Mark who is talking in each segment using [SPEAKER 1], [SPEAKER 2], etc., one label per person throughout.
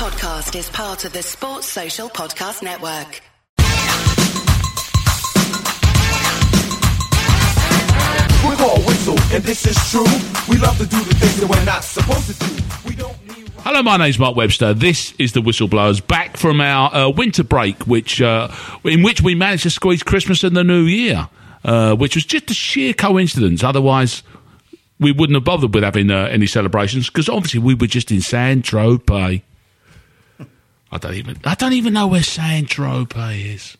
[SPEAKER 1] podcast is part of the Sports Social Podcast Network.
[SPEAKER 2] We're called Whistle, and this is true. We love to do the things that we're not supposed to do. We don't need.
[SPEAKER 3] Hello, my name's Mark Webster. This is the Whistleblowers back from our uh, winter break, which uh, in which we managed to squeeze Christmas and the New Year, uh, which was just a sheer coincidence. Otherwise, we wouldn't have bothered with having uh, any celebrations because obviously we were just in San Tropez. I don't even I don't even know where San Tropez is.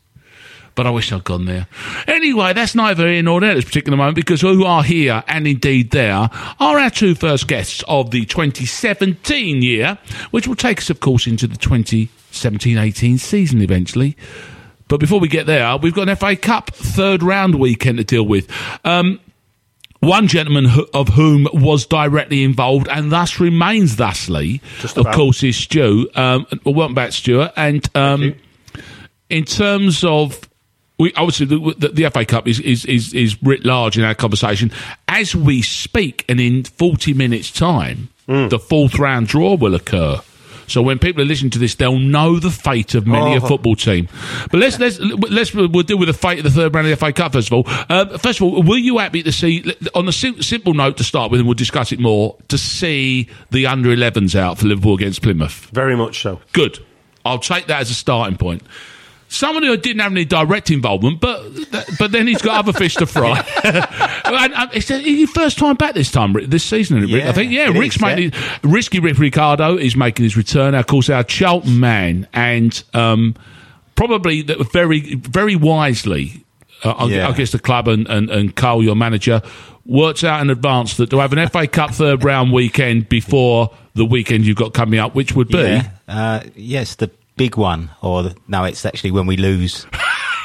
[SPEAKER 3] But I wish I'd gone there. Anyway, that's neither here nor there at this particular moment because who are here and indeed there are our two first guests of the 2017 year, which will take us, of course, into the 2017 18 season eventually. But before we get there, we've got an FA Cup third round weekend to deal with. Um, one gentleman who, of whom was directly involved and thus remains thusly, of course, is Stu. Um, well, welcome back, Stuart. And um, in terms of we obviously the, the, the FA Cup is, is is is writ large in our conversation as we speak, and in forty minutes' time,
[SPEAKER 4] Hmm.
[SPEAKER 3] the fourth round draw will occur. So when people are listening to this, they'll know the fate of many a
[SPEAKER 4] Oh.
[SPEAKER 3] football team. But let's let's let's we'll deal with the fate of the third round of the FA Cup first of all. Uh, first of all, were you happy to see on a sim- simple note to start with, and we'll discuss it more to see the under 11s out for Liverpool against Plymouth?
[SPEAKER 4] Very much so.
[SPEAKER 3] Good. I'll take that as a starting point. Someone who didn't have any direct involvement, but but then he's got other fish to fry. and, and it's his first time back this time this season. isn't it, Rick? I think yeah. Rick's
[SPEAKER 5] is,
[SPEAKER 3] making risky. Rick Riscardo is making his return. Of course, our Charlton man, and um, probably that very very wisely. Uh, I-
[SPEAKER 5] Yeah.
[SPEAKER 3] I guess the club and, and, and Karl, your manager, worked out in advance that to have an FA Cup third round weekend before the weekend you've got coming up, which would be
[SPEAKER 5] Yeah, uh, yes, the big one, or no, it's actually when we lose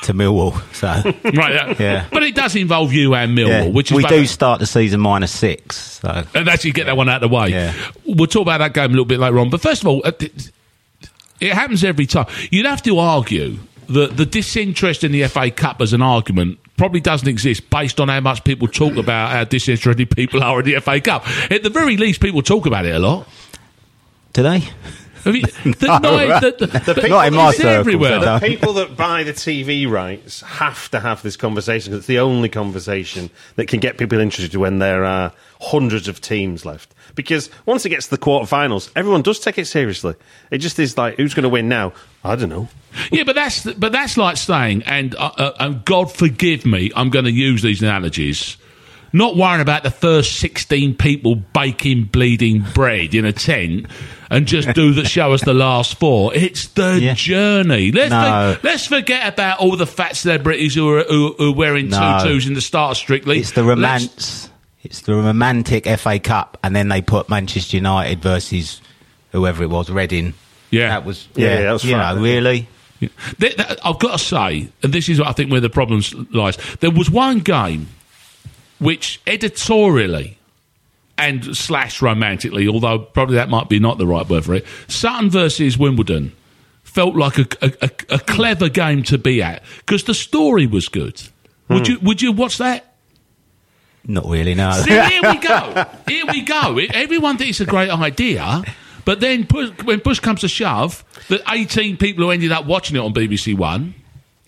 [SPEAKER 5] to Millwall. So
[SPEAKER 3] Right, yeah.
[SPEAKER 5] Yeah.
[SPEAKER 3] But it does involve you and Millwall,
[SPEAKER 5] yeah.
[SPEAKER 3] which is
[SPEAKER 5] we do start the season minus six. So
[SPEAKER 3] and actually get that one out of the way.
[SPEAKER 5] Yeah.
[SPEAKER 3] We'll talk about that game a little bit later on. But first of all, uh, it, it happens every time. You'd have to argue that the disinterest in the FA Cup as an argument probably doesn't exist based on how much people talk about how disinterested people are in the FA Cup. At the very least, people talk about it a lot.
[SPEAKER 5] do they?
[SPEAKER 3] Have you, the,
[SPEAKER 5] No,
[SPEAKER 3] the, the, the,
[SPEAKER 4] people-
[SPEAKER 5] Not in my circles,
[SPEAKER 3] everywhere.
[SPEAKER 5] no.
[SPEAKER 4] People that buy the TV rights have to have this conversation because it's the only conversation that can get people interested when there are hundreds of teams left. Because once it gets to the quarterfinals, everyone does take it seriously. It just is like, who's going to win now? I don't know.
[SPEAKER 3] Yeah, but that's but that's like saying, and uh, uh, and God forgive me, I'm going to use these analogies. Not worrying about the first 16 people baking bleeding bread in a tent and just do the show us the last four. It's the
[SPEAKER 5] Yeah.
[SPEAKER 3] journey. Let's,
[SPEAKER 5] No.
[SPEAKER 3] for- let's forget about all the fat celebrities who are, who, who are wearing
[SPEAKER 5] No.
[SPEAKER 3] tutus in the start of Strictly.
[SPEAKER 5] It's the
[SPEAKER 3] Let's-
[SPEAKER 5] romance. It's the romantic FA Cup, and then they put Manchester United versus whoever it was, Reading.
[SPEAKER 3] Yeah.
[SPEAKER 5] that was
[SPEAKER 4] Yeah,
[SPEAKER 5] yeah.
[SPEAKER 4] yeah, that was
[SPEAKER 5] you know, really.
[SPEAKER 3] Yeah. Th- th- I've got to say, and this is, I think, where the problem lies. There was one game which editorially and slash romantically, although probably that might be not the right word for it, Sutton versus Wimbledon felt like a, a, a, a clever game to be at because the story was good. Would hmm. you Would you watch that?
[SPEAKER 5] Not really. No.
[SPEAKER 3] See, here we go. Here we go. Everyone thinks it's a great idea, but then push, when push comes to shove, the 18 people who ended up watching it on BBC One.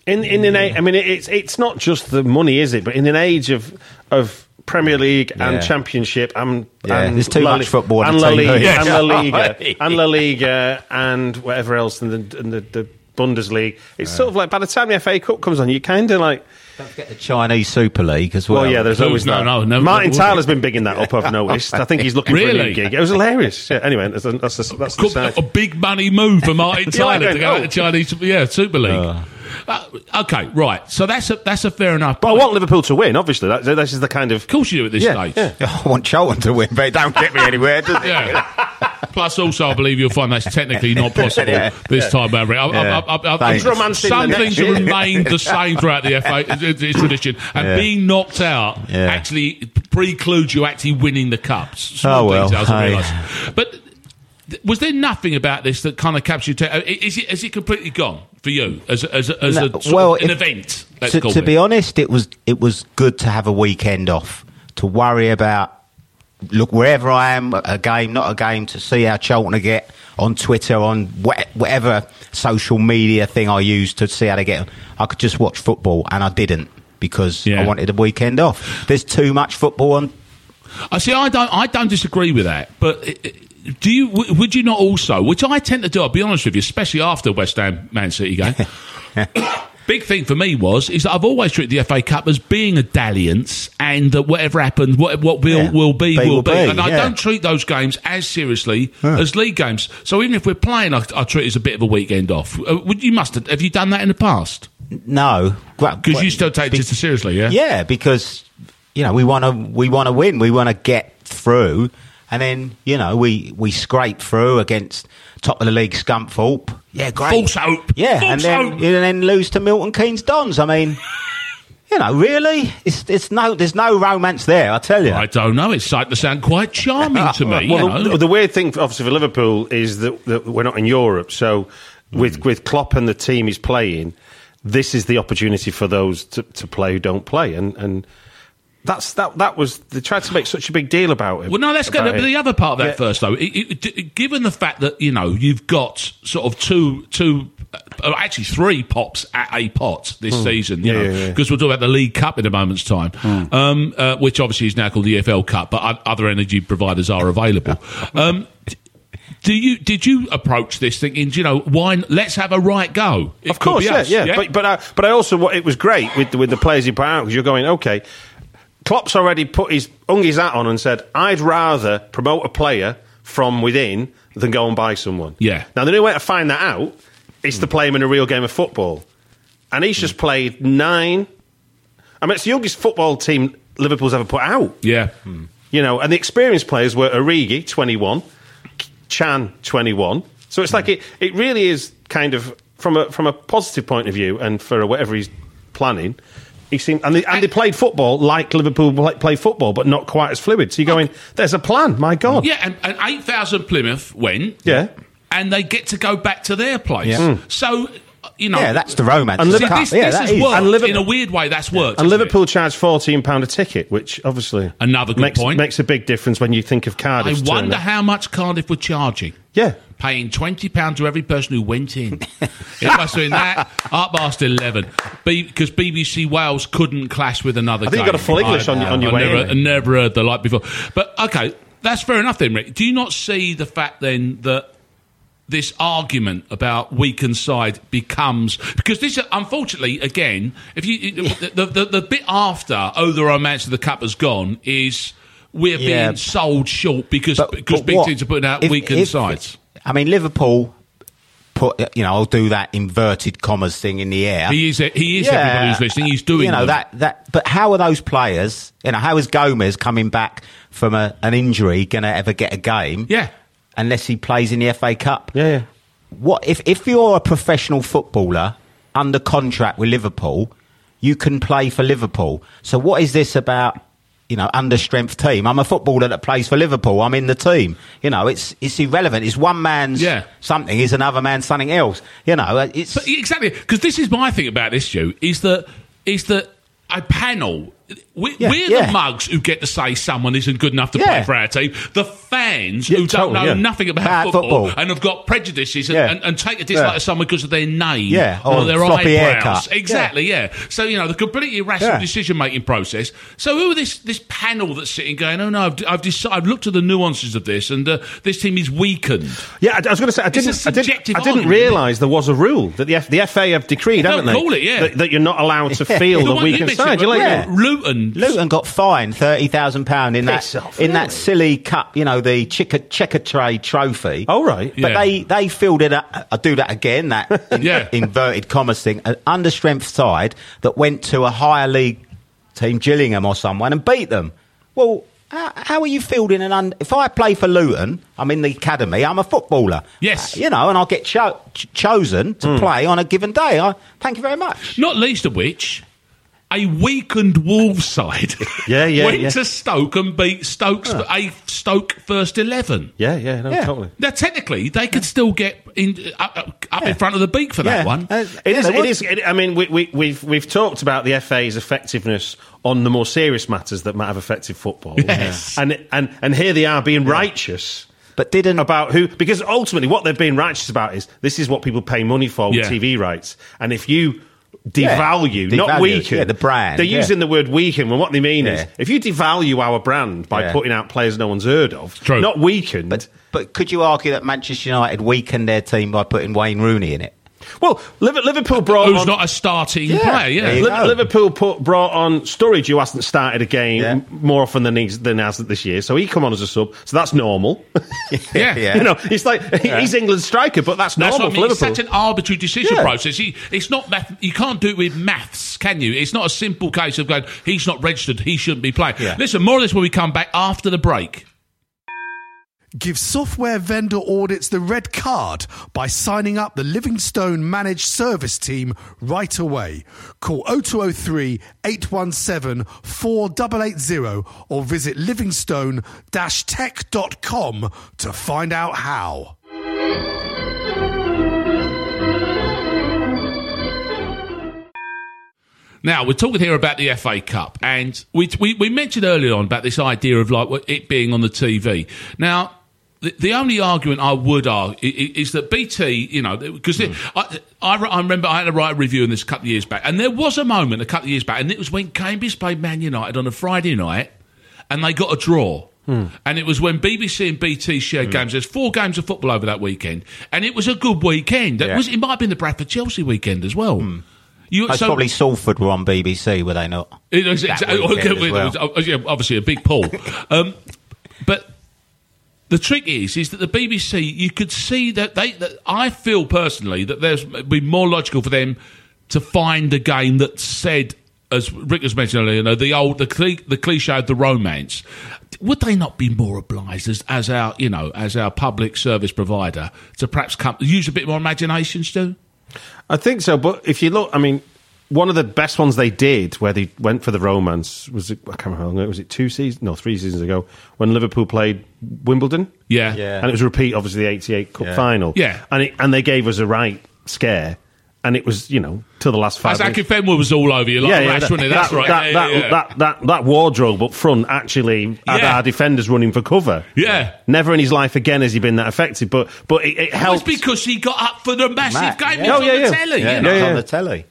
[SPEAKER 4] In in an age, I mean, it's it's not just the money, is it? But in an age of of Premier League and
[SPEAKER 5] Yeah.
[SPEAKER 4] Championship and,
[SPEAKER 5] Yeah,
[SPEAKER 4] and
[SPEAKER 5] there's too
[SPEAKER 4] La
[SPEAKER 5] much football
[SPEAKER 4] and La
[SPEAKER 5] TV.
[SPEAKER 4] Liga
[SPEAKER 5] Yeah.
[SPEAKER 4] and La Liga and La Liga and whatever else and the and the, the Bundesliga. It's sort of like by the time the FA Cup comes on, you kind of like.
[SPEAKER 5] Don't forget the Chinese Super League as well.
[SPEAKER 4] Well, yeah, there's
[SPEAKER 3] Who-
[SPEAKER 4] always
[SPEAKER 3] no,
[SPEAKER 4] that.
[SPEAKER 3] no, no,
[SPEAKER 4] Martin
[SPEAKER 3] no,
[SPEAKER 4] Tyler's been bigging that up. I've noticed. I think he's looking for a
[SPEAKER 3] Really?
[SPEAKER 4] new gig. It was hilarious. Yeah. Anyway, that's a, that's a, that's the side.
[SPEAKER 3] a big money move for Martin
[SPEAKER 4] Yeah, like
[SPEAKER 3] Tyler to go
[SPEAKER 4] oh.
[SPEAKER 3] to Chinese, yeah, Super League. Uh, Uh, okay, right. So that's a that's a fair enough.
[SPEAKER 4] But I want Liverpool to win. Obviously, that, this is the kind of
[SPEAKER 3] Of course you do at this
[SPEAKER 4] Yeah,
[SPEAKER 3] stage.
[SPEAKER 4] yeah.
[SPEAKER 5] I want Charlton to win, but it don't get me anywhere, does it?
[SPEAKER 3] Yeah. Plus, also, I believe you'll find that's technically not possible
[SPEAKER 5] Yeah.
[SPEAKER 3] this time over. I, I,
[SPEAKER 5] Yeah.
[SPEAKER 3] I, I, I,
[SPEAKER 5] Thanks.
[SPEAKER 3] Some things
[SPEAKER 4] year.
[SPEAKER 3] remain the same throughout the FA it's it's tradition, and
[SPEAKER 5] Yeah.
[SPEAKER 3] being knocked out
[SPEAKER 5] Yeah.
[SPEAKER 3] actually precludes you actually winning the cups. Small
[SPEAKER 5] Oh, well,
[SPEAKER 3] details, I
[SPEAKER 5] hey.
[SPEAKER 3] But th- was there nothing about this that kind of captured? Your ta- is it it completely gone for you as a, as a, as
[SPEAKER 5] No,
[SPEAKER 3] a
[SPEAKER 5] well,
[SPEAKER 3] of an
[SPEAKER 5] if-
[SPEAKER 3] event? Let's
[SPEAKER 5] to, to
[SPEAKER 3] it.
[SPEAKER 5] be honest, it was it was good to have a weekend off to worry about look wherever I am, a game, not a game, to see how are get on Twitter, on whatever social media thing I use to see how they get on. I could just watch football, and I didn't because
[SPEAKER 3] Yeah.
[SPEAKER 5] I wanted a weekend off. There's too much football on.
[SPEAKER 3] I see. I don't. I don't disagree with that. But uh, do you? Would you not also? Which I tend to do. I'll be honest with you, especially after West Ham Man City game. Big thing for me was is that I've always treated the FA Cup as being a dalliance, and that whatever happens, what what will
[SPEAKER 5] Yeah.
[SPEAKER 3] will be
[SPEAKER 5] Be
[SPEAKER 3] will
[SPEAKER 5] will
[SPEAKER 3] be.
[SPEAKER 5] be,
[SPEAKER 3] And I don't treat those games as seriously as league games. So even if we're playing, I, I treat it as a bit of a weekend off. Uh, would you must have, have you done that in the past?
[SPEAKER 5] No,
[SPEAKER 3] Because you still take it just seriously, yeah.
[SPEAKER 5] Yeah, because you know we want to we want to win. We want to get through, and then you know we we scrape through against top of the league Scunthorpe. Yeah, great.
[SPEAKER 3] False hope.
[SPEAKER 5] Yeah,
[SPEAKER 3] False
[SPEAKER 5] and then
[SPEAKER 3] hope.
[SPEAKER 5] and then lose to Milton Keynes Dons. I mean, you know, really, it's it's no there's no romance there. I tell you.
[SPEAKER 3] I don't know. It's starting to sound quite charming to me.
[SPEAKER 4] Well,
[SPEAKER 3] you know?
[SPEAKER 4] the, the weird thing, obviously, for Liverpool is that, that we're not in Europe. So, with hmm. with Klopp and the team he's playing, this is the opportunity for those to, to play who don't play, and and that's that. That was they tried to make such a big deal about it.
[SPEAKER 3] Well, no, let's go
[SPEAKER 4] about
[SPEAKER 3] to the other part of that
[SPEAKER 4] Yeah.
[SPEAKER 3] first, though. It, it, given the fact that you know you've got sort of two, two, uh, actually three pops at a pot this season, you.
[SPEAKER 4] Yeah,
[SPEAKER 3] know,
[SPEAKER 4] yeah, yeah.
[SPEAKER 3] because we'll talk about the League Cup in a moment's time, um, uh, which obviously is now called the EFL Cup, but other energy providers are available. um, do you did you approach this thinking, you know, why? Let's have a right go. It
[SPEAKER 4] Of course, yeah,
[SPEAKER 3] us,
[SPEAKER 4] yeah, But but I, but I also what it was great with the, with the players he put out because you're going okay. Klopp's already put his hung his hat on and said, "I'd rather promote a player from within than go and buy someone."
[SPEAKER 3] Yeah.
[SPEAKER 4] Now the only way to find that out is to play him in a real game of football, and he's just played nine. I mean, it's the youngest football team Liverpool's ever put out.
[SPEAKER 3] yeah. Hmm.
[SPEAKER 4] You know, and the experienced players were Origi, 21, Can, 21. So it's like it, it really is kind of, from a, from a positive point of view and for whatever he's planning, he seemed, and they, and they played football like Liverpool play, play football, but not quite as fluid. So you're going, there's a plan, my God.
[SPEAKER 3] Yeah, and, and 8,000 Plymouth went.
[SPEAKER 4] Yeah.
[SPEAKER 3] And they get to go back to their place.
[SPEAKER 5] Yeah. Mm.
[SPEAKER 3] So, you know.
[SPEAKER 5] yeah, that's the romance.
[SPEAKER 4] And
[SPEAKER 5] of the
[SPEAKER 3] See,
[SPEAKER 4] Liverpool-
[SPEAKER 5] cup.
[SPEAKER 3] this,
[SPEAKER 5] yeah,
[SPEAKER 3] this
[SPEAKER 5] that
[SPEAKER 3] has
[SPEAKER 5] is.
[SPEAKER 3] worked.
[SPEAKER 4] And Liverpool-
[SPEAKER 3] in a weird way, that's worked.
[SPEAKER 4] And Liverpool
[SPEAKER 3] it?
[SPEAKER 4] charged £14 a ticket, which obviously
[SPEAKER 3] Another good
[SPEAKER 4] makes,
[SPEAKER 3] point.
[SPEAKER 4] makes a big difference when you think of Cardiff.
[SPEAKER 3] I
[SPEAKER 4] Cardiff.
[SPEAKER 3] wonder how much Cardiff were charging.
[SPEAKER 4] Yeah.
[SPEAKER 3] Paying twenty pounds to every person who went in. it must have been that up past eleven, because BBC Wales couldn't clash with another.
[SPEAKER 4] I think you
[SPEAKER 3] game.
[SPEAKER 4] got a full English on your- on your
[SPEAKER 3] I
[SPEAKER 4] way
[SPEAKER 3] Never,
[SPEAKER 4] in.
[SPEAKER 3] I never heard the like before. But okay, that's fair enough then, Rick. Do you not see the fact then that this argument about weakened side becomes because this unfortunately again if you the, the, the bit after oh the romance of the cup has gone is we're
[SPEAKER 5] Yeah.
[SPEAKER 3] being sold short because
[SPEAKER 5] But-
[SPEAKER 3] because
[SPEAKER 5] but
[SPEAKER 3] big
[SPEAKER 5] what-
[SPEAKER 3] teams are putting out
[SPEAKER 5] if-
[SPEAKER 3] weakened
[SPEAKER 5] if-
[SPEAKER 3] sides
[SPEAKER 5] I mean, Liverpool put, you know, I'll do that inverted commas thing in the air.
[SPEAKER 3] he is he is everybody who's listening he's doing
[SPEAKER 5] you know
[SPEAKER 3] them.
[SPEAKER 5] that that. But how are those players? You know, how is Gomez coming back from a, an injury going to ever get a game?
[SPEAKER 3] Yeah.
[SPEAKER 5] Unless he plays in the FA Cup.
[SPEAKER 4] Yeah, yeah.
[SPEAKER 5] What if if you're a professional footballer under contract with Liverpool, you can play for Liverpool. So what is this about? You know, under strength team. I'm a footballer that plays for Liverpool. I'm in the team. You know, it's it's irrelevant. It's one man's
[SPEAKER 3] Yeah.
[SPEAKER 5] something is another man's something else. You know, uh, it's
[SPEAKER 3] But exactly, because this is my thing about this, Stu, is that is that a panel. We,
[SPEAKER 5] Yeah,
[SPEAKER 3] we're
[SPEAKER 5] yeah.
[SPEAKER 3] the mugs who get to say someone isn't good enough to play for our team. The fans
[SPEAKER 4] Yeah,
[SPEAKER 3] who don't know
[SPEAKER 4] yeah.
[SPEAKER 3] nothing about football,
[SPEAKER 5] football.
[SPEAKER 3] and have got prejudices and,
[SPEAKER 5] Yeah.
[SPEAKER 3] and, and take a dislike
[SPEAKER 5] Yeah.
[SPEAKER 3] to someone because of their name
[SPEAKER 5] Yeah,
[SPEAKER 3] or,
[SPEAKER 5] or
[SPEAKER 3] their eyebrows. Exactly, yeah. So you know the completely irrational
[SPEAKER 5] Yeah.
[SPEAKER 3] decision making process. So who are this this panel that's sitting going? Oh no, I've, I've decided. I've looked at the nuances of this, and uh, this team is weakened.
[SPEAKER 4] Yeah, I, I was going to say I didn't. I didn't, I didn't
[SPEAKER 3] argument, isn't it?
[SPEAKER 4] realise there was a rule that the, F, the FA have decreed, haven't they?
[SPEAKER 3] call it, yeah.
[SPEAKER 4] that, that you're not allowed to feel
[SPEAKER 3] The
[SPEAKER 4] the
[SPEAKER 3] one you
[SPEAKER 4] weakened side. You're like,
[SPEAKER 5] Yeah.
[SPEAKER 3] Luton.
[SPEAKER 5] Luton got fined thirty thousand pound in that
[SPEAKER 4] off,
[SPEAKER 5] in that silly cup. You know, the checker, Checkatrade trophy.
[SPEAKER 4] All right.
[SPEAKER 5] But
[SPEAKER 3] Yeah.
[SPEAKER 5] they they filled it. up- I'll do that again. That in-
[SPEAKER 3] Yeah.
[SPEAKER 5] inverted commas thing. An under strength side that went to a higher league team, Gillingham or someone, and beat them. Well. How, how are you fielding an un- If I play for Luton, I'm in the academy. I'm a footballer.
[SPEAKER 3] Yes.
[SPEAKER 5] Uh, you know, and I'll get cho- ch- chosen to
[SPEAKER 4] Hmm.
[SPEAKER 5] play on a given day. I thank you very much.
[SPEAKER 3] Not least of which, a weakened Wolves side
[SPEAKER 4] Yeah, yeah,
[SPEAKER 3] went
[SPEAKER 4] yeah.
[SPEAKER 3] to Stoke and beat Stoke's a Stoke first eleven.
[SPEAKER 4] yeah, yeah, no,
[SPEAKER 5] Yeah.
[SPEAKER 4] totally.
[SPEAKER 3] Now, technically, they could still get in, up, up, up in front of the beak for that
[SPEAKER 5] Yeah.
[SPEAKER 3] one.
[SPEAKER 5] Uh,
[SPEAKER 4] It
[SPEAKER 5] yeah,
[SPEAKER 4] is.
[SPEAKER 5] they
[SPEAKER 4] It
[SPEAKER 5] would.
[SPEAKER 4] is. It, I mean, we, we, we've we've talked about the FA's effectiveness on the more serious matters that might have affected football.
[SPEAKER 3] Yes.
[SPEAKER 4] And, and, and here they are being righteous
[SPEAKER 5] But didn't
[SPEAKER 4] about who because ultimately what they're being righteous about is this is what people pay money for with
[SPEAKER 3] Yeah.
[SPEAKER 4] TV rights, and if you devalue,
[SPEAKER 5] Yeah,
[SPEAKER 4] not
[SPEAKER 5] devalue,
[SPEAKER 4] weaken,
[SPEAKER 5] yeah, the brand,
[SPEAKER 4] They're
[SPEAKER 5] yeah.
[SPEAKER 4] using the word weaken, and what they mean is if you devalue our brand by
[SPEAKER 5] Yeah.
[SPEAKER 4] putting out players no one's heard of,
[SPEAKER 3] True.
[SPEAKER 4] not weakened.
[SPEAKER 5] But but could you argue that Manchester United weakened their team by putting Wayne Rooney in it?
[SPEAKER 4] Well, Liverpool brought
[SPEAKER 3] Who's
[SPEAKER 4] on.
[SPEAKER 3] not a starting
[SPEAKER 5] Yeah,
[SPEAKER 3] player? Yeah.
[SPEAKER 5] there you
[SPEAKER 4] Li-
[SPEAKER 5] go.
[SPEAKER 4] Liverpool put, brought on Sturridge, who hasn't started a game
[SPEAKER 5] Yeah.
[SPEAKER 4] more often than he's than has this year. So he come on as a sub. So that's normal.
[SPEAKER 3] Yeah. yeah.
[SPEAKER 4] you know, it's like he's England's striker, but that's,
[SPEAKER 3] That's
[SPEAKER 4] normal
[SPEAKER 3] what I mean.
[SPEAKER 4] for
[SPEAKER 3] It's
[SPEAKER 4] Liverpool.
[SPEAKER 3] such an arbitrary decision
[SPEAKER 4] Yeah.
[SPEAKER 3] process. He, it's not math, you can't do it with maths, can you? It's not a simple case of going, he's not registered, he shouldn't be playing.
[SPEAKER 5] Yeah.
[SPEAKER 3] Listen, more of this when we come back after the break.
[SPEAKER 6] Give software vendor audits the red card by signing up the Livingstone Managed Service Team right away. Call 0203 817 4880 or visit livingstone tech.com to find out how.
[SPEAKER 3] Now, we're talking here about the FA Cup, and we, we, we mentioned earlier on about this idea of like it being on the TV. Now, the, the only argument I would argue is that BT, you know, because I, I, I remember I had to write a review on this a couple of years back, and there was a moment a couple of years back, and it was when Cambridge played Man United on a Friday night, and they got a draw. And it was when BBC and BT shared games. There's four games of football over that weekend, and it was a good weekend. It, was, it might have been the Bradford Chelsea weekend as well. You,
[SPEAKER 5] That's
[SPEAKER 3] so-
[SPEAKER 5] probably Salford were on BBC, were they not?
[SPEAKER 3] it was,
[SPEAKER 5] That
[SPEAKER 3] exa-
[SPEAKER 5] weekend
[SPEAKER 3] okay,
[SPEAKER 5] as
[SPEAKER 3] it
[SPEAKER 5] well.
[SPEAKER 3] uh, yeah, obviously a big pull. um, but the trick is, is that the BBC, you could see that they. That I feel personally that there's be more logical for them to find a game that said, as Rick was mentioning earlier, you know, the old the cli- the cliche of the romance. Would they not be more obliged as, as our you know as our public service provider to perhaps come, use a bit more imagination, Stu?
[SPEAKER 4] I think so, but if you look, I mean, one of the best ones they did, where they went for the romance, was it, I can't remember how long. Was it two seasons? No, three seasons ago when Liverpool played Wimbledon.
[SPEAKER 3] Yeah,
[SPEAKER 5] Yeah.
[SPEAKER 4] and it was a repeat, obviously, the '88 Cup
[SPEAKER 5] Yeah.
[SPEAKER 4] final.
[SPEAKER 3] Yeah.
[SPEAKER 4] and it, and they gave us a right scare, and it was you know till the last five.
[SPEAKER 3] As
[SPEAKER 4] minutes.
[SPEAKER 3] Aki was all over you, like
[SPEAKER 4] yeah, yeah,
[SPEAKER 3] rash,
[SPEAKER 4] that,
[SPEAKER 3] wasn't it? That's
[SPEAKER 4] that,
[SPEAKER 3] right.
[SPEAKER 4] That,
[SPEAKER 3] yeah,
[SPEAKER 4] that,
[SPEAKER 3] yeah, yeah.
[SPEAKER 4] that, that, that wardrobe up front actually had
[SPEAKER 3] Yeah.
[SPEAKER 4] our defenders running for cover.
[SPEAKER 3] Yeah.
[SPEAKER 4] Never in his life again has he been that affected, but but it, it
[SPEAKER 3] It was
[SPEAKER 4] helps.
[SPEAKER 3] because he got up for the massive
[SPEAKER 5] Matt,
[SPEAKER 3] game.
[SPEAKER 5] yeah.
[SPEAKER 3] It was
[SPEAKER 4] Oh,
[SPEAKER 3] on
[SPEAKER 4] yeah,
[SPEAKER 3] the telly.
[SPEAKER 5] Yeah,
[SPEAKER 3] you know?
[SPEAKER 5] was
[SPEAKER 4] yeah.
[SPEAKER 5] on the telly.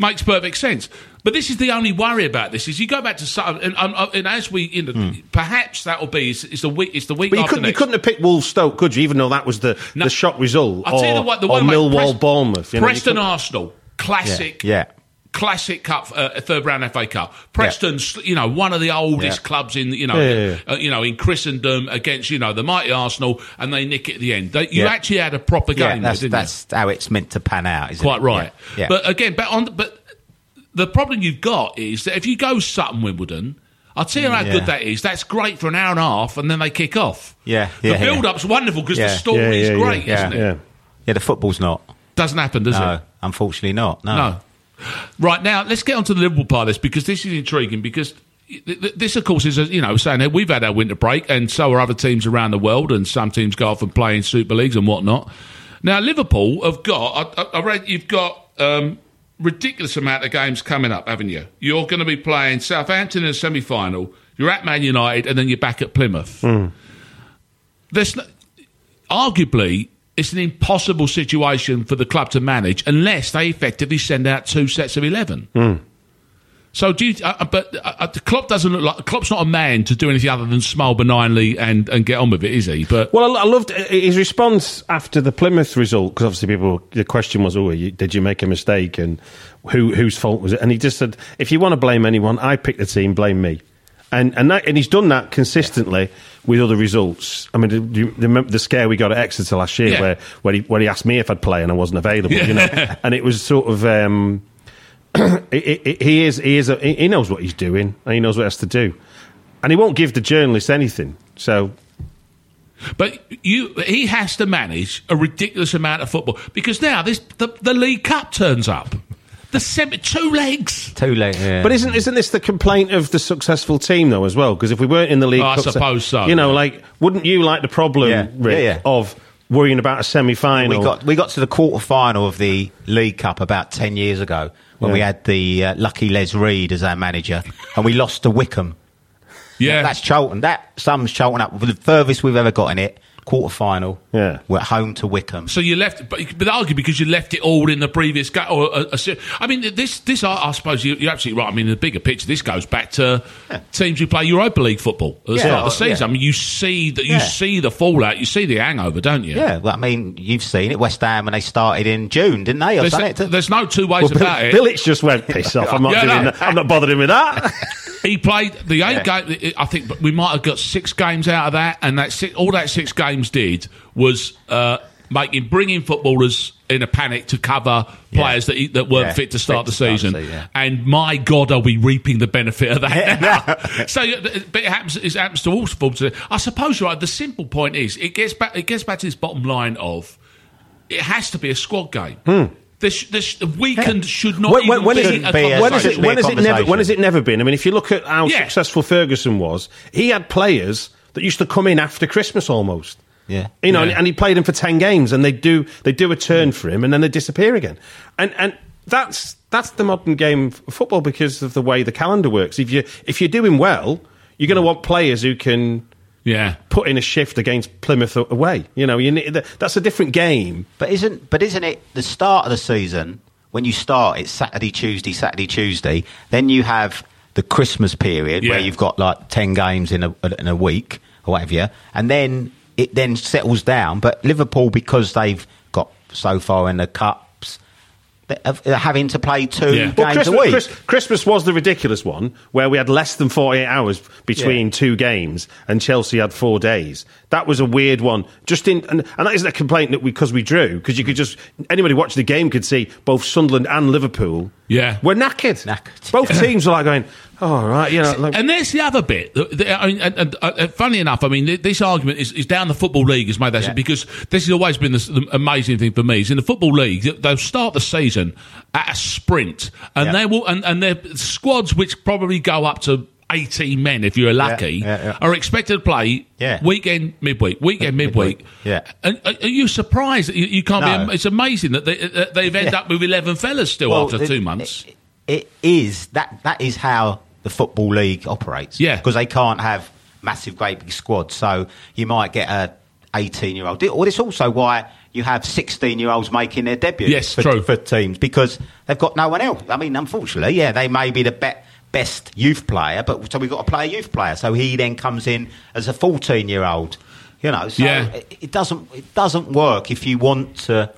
[SPEAKER 3] Makes perfect sense. But this is the only worry about this: is you go back to some, and, and, and as we, you know, hmm. perhaps that will be it's, it's the week. It's the week
[SPEAKER 4] But you
[SPEAKER 3] after
[SPEAKER 4] couldn't, you couldn't have picked Wolves Stoke, could you? Even though that was the,
[SPEAKER 3] No.
[SPEAKER 4] the shock result.
[SPEAKER 3] I'll tell you
[SPEAKER 4] or,
[SPEAKER 3] the one. The
[SPEAKER 4] or
[SPEAKER 3] one mate,
[SPEAKER 4] Millwall
[SPEAKER 3] Preston-
[SPEAKER 4] Bournemouth. You know,
[SPEAKER 3] Preston Arsenal, classic.
[SPEAKER 5] Yeah.
[SPEAKER 3] Classic cup, uh, third round FA Cup. Preston's, you know, one of the oldest
[SPEAKER 5] Yeah.
[SPEAKER 3] clubs in, you know,
[SPEAKER 4] Yeah, yeah,
[SPEAKER 3] Uh, you know, in Christendom against, you know, the mighty Arsenal, and they nick it at the end. They, you
[SPEAKER 5] Yeah.
[SPEAKER 3] actually had a proper
[SPEAKER 5] Yeah,
[SPEAKER 3] game, there,
[SPEAKER 5] that's,
[SPEAKER 3] didn't
[SPEAKER 5] that's how it's meant to pan out, isn't
[SPEAKER 3] Quite
[SPEAKER 5] it?
[SPEAKER 3] right.
[SPEAKER 5] Yeah. yeah.
[SPEAKER 3] But again, but on but the problem you've got is that if you go Sutton Wimbledon, I'll tell you how
[SPEAKER 5] Yeah.
[SPEAKER 3] good that is. That's great for an hour and a half, and then they kick off.
[SPEAKER 5] Yeah,
[SPEAKER 3] the
[SPEAKER 5] yeah, yeah.
[SPEAKER 3] build-up's wonderful because the story
[SPEAKER 4] Yeah,
[SPEAKER 3] is great,
[SPEAKER 4] yeah,
[SPEAKER 3] isn't it?
[SPEAKER 4] Yeah.
[SPEAKER 5] yeah, the football's not.
[SPEAKER 3] Doesn't happen, does
[SPEAKER 5] No,
[SPEAKER 3] it?
[SPEAKER 5] unfortunately not. No.
[SPEAKER 3] No. Right now, let's get on to the Liverpool part of this because this is intriguing. Because th- th- this, of course, is a, you know saying that we've had our winter break, and so are other teams around the world, and some teams go off and play in Super Leagues and whatnot. Now, Liverpool have got. I, I, read you've got um, ridiculous amount of games coming up, haven't you? You're going to be playing Southampton in the semi-final. You're at Man United, and then you're back at Plymouth. There's no, arguably it's an impossible situation for the club to manage unless they effectively send out two sets of eleven. So, do you, uh, uh, but uh, uh, Klopp doesn't look like Klopp's not a man to do anything other than smile benignly and, and get on with it, is he? But
[SPEAKER 4] Well, I, I loved uh, his response after the Plymouth result because obviously people the question was, "Oh, you, did you make a mistake?" and who whose fault was it? And he just said, "If you want to blame anyone, I picked the team. Blame me." And and that, and he's done that consistently with other results. I mean, do you remember the scare we got at Exeter last year,
[SPEAKER 3] Yeah.
[SPEAKER 4] where where he, where he asked me if I'd play and I wasn't available, you know, and it was sort of. Um, he is he is a, he knows what he's doing and he knows what he has to do, and he won't give the journalists anything. So
[SPEAKER 3] but you he has to manage a ridiculous amount of football because now this the, the League Cup turns up. The semi, two legs.
[SPEAKER 5] Two legs. Yeah.
[SPEAKER 4] But isn't isn't this the complaint of the successful team though as well? Because if we weren't in the league,
[SPEAKER 3] Oh, I
[SPEAKER 4] Cup,
[SPEAKER 3] suppose so,
[SPEAKER 4] You know,
[SPEAKER 3] yeah.
[SPEAKER 4] like wouldn't you like the problem,
[SPEAKER 5] Yeah.
[SPEAKER 4] Rick,
[SPEAKER 5] Yeah, yeah.
[SPEAKER 4] of worrying about a semi-final.
[SPEAKER 5] We got we got to the quarter final of the League Cup about ten years ago when
[SPEAKER 4] Yeah.
[SPEAKER 5] we had the uh, lucky Les Reed as our manager, and we lost to Wycombe.
[SPEAKER 3] Yeah.
[SPEAKER 5] That's Charlton. That sums Charlton up. The furthest we've ever got in it, quarter final.
[SPEAKER 4] Yeah.
[SPEAKER 5] we're at home to Wycombe.
[SPEAKER 3] So you left, but, but argue because you left it all in the previous game. Or uh, a, a, I mean, this, this, I, I suppose you, you're absolutely right. I mean, in the bigger picture, this goes back to teams who play Europa League football at the
[SPEAKER 5] Yeah,
[SPEAKER 3] start of the
[SPEAKER 5] oh,
[SPEAKER 3] season.
[SPEAKER 5] yeah.
[SPEAKER 3] I mean, you see that, you
[SPEAKER 5] Yeah.
[SPEAKER 3] see the fallout, you see the hangover, don't you?
[SPEAKER 5] Yeah, well, I mean, you've seen it. West Ham when they started in June, didn't they? Or
[SPEAKER 3] There's,
[SPEAKER 5] something?
[SPEAKER 3] there's no two ways
[SPEAKER 4] Well, Bill,
[SPEAKER 3] about it.
[SPEAKER 4] Bilic just went piss off. I'm not
[SPEAKER 3] Yeah,
[SPEAKER 4] doing
[SPEAKER 3] no.
[SPEAKER 4] that. I'm not bothering with that.
[SPEAKER 3] He played the eight
[SPEAKER 5] Yeah.
[SPEAKER 3] game. I think we might have got six games out of that, and that six, all that six games did was uh, making bringing footballers in a panic to cover players that that weren't
[SPEAKER 5] Yeah,
[SPEAKER 3] fit to start the
[SPEAKER 5] fit to start the
[SPEAKER 3] season.
[SPEAKER 5] season, yeah.
[SPEAKER 3] And my God, are we reaping the benefit of that so, but it happens. It happens to all sports. I suppose you're right. The simple point is, it gets back. It gets back to this bottom line of it has to be a squad game. This, this the weekend should not.
[SPEAKER 4] When- when-
[SPEAKER 3] even
[SPEAKER 4] when
[SPEAKER 3] be a
[SPEAKER 5] it- a-
[SPEAKER 4] when, is
[SPEAKER 3] conversation.
[SPEAKER 4] it,
[SPEAKER 5] Shouldn't
[SPEAKER 4] when, it never, when has it never been? I mean, if you look at how
[SPEAKER 3] Yeah.
[SPEAKER 4] successful Ferguson was, he had players that used to come in after Christmas almost.
[SPEAKER 5] Yeah.
[SPEAKER 4] you know,
[SPEAKER 3] Yeah.
[SPEAKER 4] and, and he played him for ten games, and they do they do a turn for him, and then they disappear again, and and that's that's the modern game of football because of the way the calendar works. If you if you're doing well, you're going to want players who can
[SPEAKER 3] Yeah.
[SPEAKER 4] put in a shift against Plymouth away. You know, you need, that's a different game.
[SPEAKER 5] But isn't but isn't it the start of the season when you start? It's Saturday, Tuesday, Saturday, Tuesday. Then you have the Christmas period where you've got like ten games in a in a week or whatever, and then it then settles down. But Liverpool, because they've got so far in the cups, they're uh, they're having to play two
[SPEAKER 3] Yeah.
[SPEAKER 5] games
[SPEAKER 4] Well,
[SPEAKER 5] a
[SPEAKER 4] Christmas,
[SPEAKER 5] week.
[SPEAKER 4] Chris- Christmas was the ridiculous one where we had less than 48 hours between
[SPEAKER 5] Yeah.
[SPEAKER 4] two games and Chelsea had four days. That was a weird one. Just in, and, and that isn't a complaint that because we drew, because you could just, anybody watching the game could see both Sunderland and Liverpool
[SPEAKER 3] Yeah.
[SPEAKER 4] were knackered.
[SPEAKER 5] Knackered.
[SPEAKER 4] Both teams were like going, oh, right, you. Like,
[SPEAKER 3] And there's the other bit. I mean, and, and, uh, uh, funny enough, I mean, th- this argument is, is down the football league has made that
[SPEAKER 5] Yeah.
[SPEAKER 3] because this has always been the, the amazing thing for me. Is in the football league, they'll start the season at a sprint, and
[SPEAKER 5] Yeah.
[SPEAKER 3] they will, and, and their squads, which probably go up to. 18 men, if you're lucky,
[SPEAKER 5] yeah, yeah.
[SPEAKER 3] are expected to play
[SPEAKER 5] Yeah.
[SPEAKER 3] weekend, midweek, weekend, midweek.
[SPEAKER 5] Yeah.
[SPEAKER 3] And are are you surprised that you, you can't
[SPEAKER 5] No.
[SPEAKER 3] be? It's amazing that, they, uh, they've ended
[SPEAKER 5] Yeah.
[SPEAKER 3] up with 11 fellas still
[SPEAKER 5] Well,
[SPEAKER 3] after
[SPEAKER 5] it-
[SPEAKER 3] two months.
[SPEAKER 5] It, it is that that is how the football league operates.
[SPEAKER 3] Yeah.
[SPEAKER 5] because they can't have massive, great big squads. So you might get a eighteen-year-old. Or it's also why you have sixteen-year-olds making their debut.
[SPEAKER 3] Yes,
[SPEAKER 5] for,
[SPEAKER 3] true.
[SPEAKER 5] for teams because they've got no one else. I mean, unfortunately, yeah, they may be the be- best youth player, but so we've got to play a youth player. So he then comes in as a fourteen-year-old. You know, so
[SPEAKER 3] Yeah.
[SPEAKER 5] it, it doesn't it doesn't work if you want to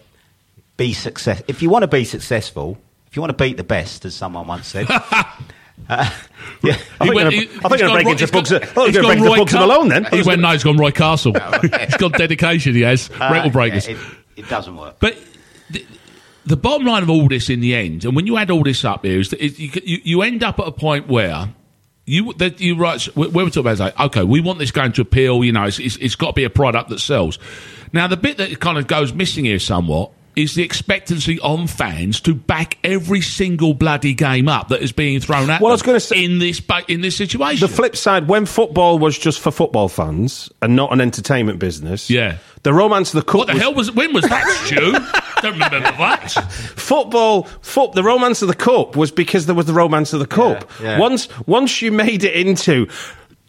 [SPEAKER 5] be success. If you want to be successful, if you want to beat the best, as someone once said. uh, yeah.
[SPEAKER 4] I think we're gonna- I think gonna break into Bugs- I think
[SPEAKER 3] he's
[SPEAKER 4] gonna break
[SPEAKER 3] gone
[SPEAKER 4] into
[SPEAKER 3] Roy
[SPEAKER 4] Bugs of
[SPEAKER 3] Car-
[SPEAKER 4] Malone then.
[SPEAKER 3] He went, no, he's gone Roy Castle. he's got dedication, he has.
[SPEAKER 5] Uh,
[SPEAKER 3] Record breakers.
[SPEAKER 5] yeah, it, it doesn't work.
[SPEAKER 3] But the, the bottom line of all this in the end, and when you add all this up here, is that it, you, you, you end up at a point where you that you right where we're talking about is like okay we want this going to appeal you know it's, it's, it's got to be a product that sells now the bit that kind of goes missing here somewhat is the expectancy on fans to back every single bloody game up that is being thrown at
[SPEAKER 4] Well, I was gonna say-
[SPEAKER 3] in this in this situation
[SPEAKER 4] The flip side, when football was just for football fans and not an entertainment business,
[SPEAKER 3] Yeah.
[SPEAKER 4] the romance of the cup.
[SPEAKER 3] what the
[SPEAKER 4] was-
[SPEAKER 3] hell was when was that Stu don't remember that
[SPEAKER 4] football, foot, the romance of the cup was because there was the romance of the cup.
[SPEAKER 5] Yeah, yeah.
[SPEAKER 4] Once, once you made it into.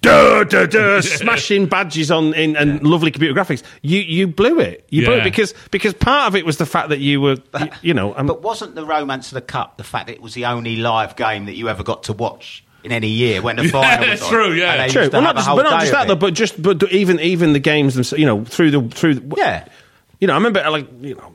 [SPEAKER 4] Duh, duh, duh, smashing badges on in, and lovely computer graphics. You you blew it. You blew
[SPEAKER 3] Yeah.
[SPEAKER 4] it because because part of it was the fact that you were you, you know. um,
[SPEAKER 5] But wasn't the romance of the cup the fact that it was the only live game that you ever got to watch in any year when the final was
[SPEAKER 3] that's
[SPEAKER 5] on?
[SPEAKER 3] true, yeah.
[SPEAKER 5] And they
[SPEAKER 4] True.
[SPEAKER 5] used to
[SPEAKER 4] Well,
[SPEAKER 5] have
[SPEAKER 4] not
[SPEAKER 5] a
[SPEAKER 4] just,
[SPEAKER 5] whole
[SPEAKER 4] but not
[SPEAKER 5] day
[SPEAKER 4] just
[SPEAKER 5] of
[SPEAKER 4] that though,
[SPEAKER 5] it.
[SPEAKER 4] but just but even even the games themselves. You know, through the through.
[SPEAKER 5] Yeah.
[SPEAKER 4] You know, I remember like you know.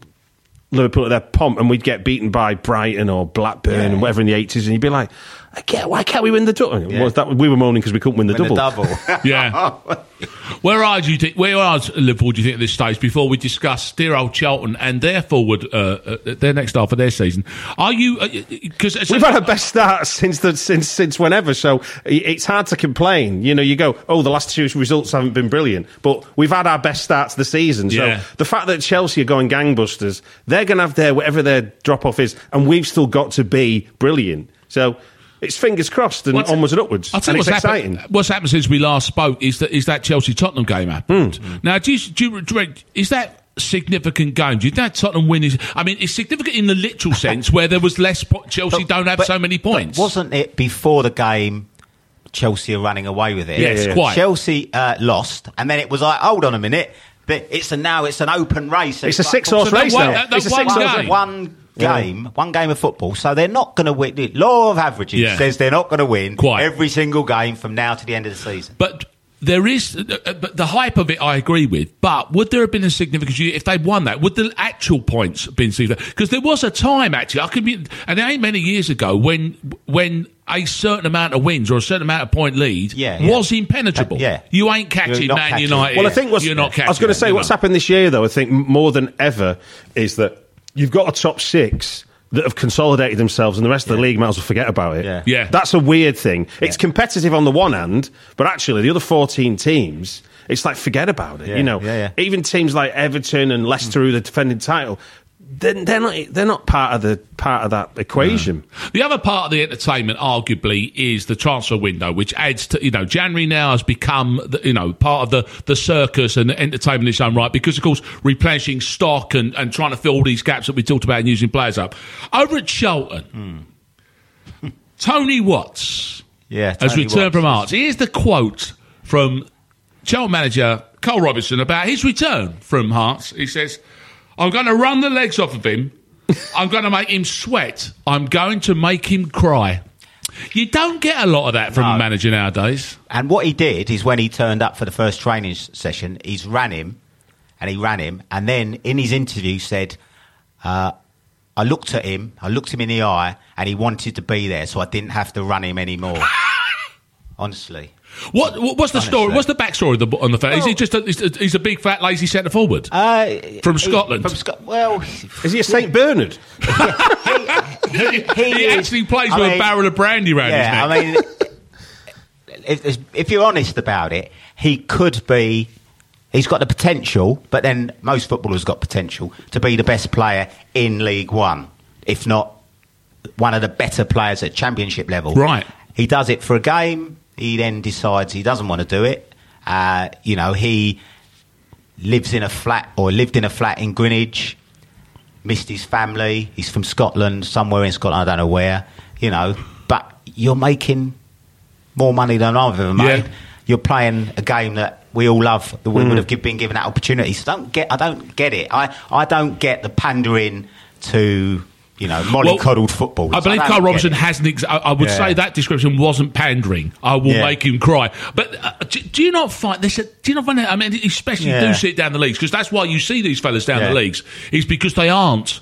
[SPEAKER 4] Liverpool at their pomp, and we'd get beaten by Brighton or Blackburn
[SPEAKER 5] Yeah.
[SPEAKER 4] and whatever in the eighties, and you'd be like, I get, "Why can't we win the double?"
[SPEAKER 5] Yeah.
[SPEAKER 4] That we were moaning because we couldn't win the
[SPEAKER 5] Win
[SPEAKER 4] double?
[SPEAKER 5] the double.
[SPEAKER 3] Yeah. Where are you? Think, where are Liverpool? Do you think at this stage before we discuss dear old Charlton and their forward, uh, uh, their next half of their season? Are you? Because
[SPEAKER 4] We've had our best start since the since since whenever, so it's hard to complain. You know, you go, oh, the last two results haven't been brilliant, but we've had our best start to the season. So
[SPEAKER 3] Yeah.
[SPEAKER 4] the fact that Chelsea are going gangbusters, they're going to have their whatever their drop off is, and we've still got to be brilliant. So it's fingers crossed and
[SPEAKER 3] What's-
[SPEAKER 4] onwards and upwards,
[SPEAKER 3] I'll tell
[SPEAKER 4] and
[SPEAKER 3] you what's
[SPEAKER 4] exciting.
[SPEAKER 3] happened. What's happened since we last spoke is that is that Chelsea Tottenham game happened.
[SPEAKER 4] Hmm.
[SPEAKER 3] Now, do you, do you, is that significant games. You know, Tottenham win is. I mean, it's significant in the literal sense where there was less. Po- Chelsea
[SPEAKER 5] But-
[SPEAKER 3] don't have
[SPEAKER 5] but-
[SPEAKER 3] so many
[SPEAKER 5] but
[SPEAKER 3] points.
[SPEAKER 5] wasn't it before the game? Chelsea are running away with it.
[SPEAKER 3] Yes, Yeah, yeah. quite.
[SPEAKER 5] Chelsea uh, lost, and then it was like, hold on a minute, but it's a now it's an open race.
[SPEAKER 4] It's a
[SPEAKER 5] like-
[SPEAKER 4] six-horse race
[SPEAKER 3] one-
[SPEAKER 4] now.
[SPEAKER 3] that- that
[SPEAKER 4] It's a
[SPEAKER 3] one
[SPEAKER 4] six-horse
[SPEAKER 3] game.
[SPEAKER 5] one
[SPEAKER 4] Yeah.
[SPEAKER 5] game, one game of football. So they're not going to win. The law of averages
[SPEAKER 3] Yeah.
[SPEAKER 5] says they're not going to win
[SPEAKER 3] Quite.
[SPEAKER 5] every single game from now to the end of the season.
[SPEAKER 3] But there is, uh, but the hype of it, I agree with. But would there have been a significance if they'd won that? Would the actual points have been significant? Because there was a time actually, I could be, and it ain't many years ago when when a certain amount of wins or a certain amount of point lead
[SPEAKER 5] Yeah, yeah.
[SPEAKER 3] was impenetrable.
[SPEAKER 5] Uh, yeah.
[SPEAKER 3] you ain't catching Man
[SPEAKER 5] catching.
[SPEAKER 3] United.
[SPEAKER 4] Well, I think what's,
[SPEAKER 3] you're not catching.
[SPEAKER 4] I was going to say what's
[SPEAKER 3] know.
[SPEAKER 4] happened this year, though. I think more than ever is that you've got a top six that have consolidated themselves, and the rest of the league might as well forget about it.
[SPEAKER 5] Yeah.
[SPEAKER 3] Yeah.
[SPEAKER 4] that's a weird thing. It's competitive on the one hand, but actually the other fourteen teams. It's like forget about it,
[SPEAKER 5] Yeah,
[SPEAKER 4] you know.
[SPEAKER 5] yeah, yeah.
[SPEAKER 4] Even teams like Everton and Leicester, who are the defending title, they're, they're not. They're not part of the part of that equation.
[SPEAKER 3] The other part of the entertainment, arguably, is the transfer window, which adds to you know January now has become the, you know part of the the circus and the entertainment in its own right because of course replenishing stock and, and trying to fill all these gaps that we talked about and using players up over at Charlton. Hmm. Tony Watts
[SPEAKER 5] Yeah,
[SPEAKER 3] has
[SPEAKER 5] Tony
[SPEAKER 3] returned
[SPEAKER 5] Watts
[SPEAKER 3] from
[SPEAKER 5] is-
[SPEAKER 3] Hearts. Here's the quote from Charlton manager Karl Robinson about his return from Hearts. He says, "I'm going to run the legs off of him." I'm going to make him sweat. I'm going to make him cry. You don't get a lot of that from
[SPEAKER 5] No.
[SPEAKER 3] a manager nowadays.
[SPEAKER 5] And what he did is when he turned up for the first training s- session, he's ran him, and he ran him, and then in his interview said, uh, "I looked at him, I looked him in the eye, and he wanted to be there, so I didn't have to run him anymore." Honestly,
[SPEAKER 3] What, what what's the story? What's the backstory of the, on the fella? is he just a, he's a, he's a big fat lazy centre forward?
[SPEAKER 5] uh,
[SPEAKER 3] From
[SPEAKER 5] he-
[SPEAKER 3] Scotland?
[SPEAKER 5] From Scot- well,
[SPEAKER 4] Is he a Saint Bernard?
[SPEAKER 5] he, he
[SPEAKER 3] he
[SPEAKER 5] is-
[SPEAKER 3] actually plays
[SPEAKER 5] I
[SPEAKER 3] with a barrel of brandy round
[SPEAKER 5] Yeah,
[SPEAKER 3] his neck.
[SPEAKER 5] I mean, if, if you're honest about it, he could be. He's got the potential, but then most footballers got potential to be the best player in League One, if not one of the better players at Championship level.
[SPEAKER 3] Right.
[SPEAKER 5] He does it for a game. He then decides he doesn't want to do it. Uh, you know, he lives in a flat or lived in a flat in Greenwich missed his family. He's from Scotland, somewhere in Scotland, I don't know where, you know. But you're making more money than I've ever made.
[SPEAKER 3] Yeah.
[SPEAKER 5] You're playing a game that we all love, that we would have been given that opportunity. So don't get, I don't get it. I, I don't get the pandering to, you know, mollycoddled football.
[SPEAKER 3] I believe Karl Robinson hasn't. Ex- I, I would
[SPEAKER 5] Yeah.
[SPEAKER 3] say that description wasn't pandering. I will
[SPEAKER 5] Yeah.
[SPEAKER 3] make him cry. But uh, do, do you not find this? Do you not find? that- I mean, especially
[SPEAKER 5] Yeah.
[SPEAKER 3] do sit down the leagues because that's why you see these fellas down the leagues is because they aren't.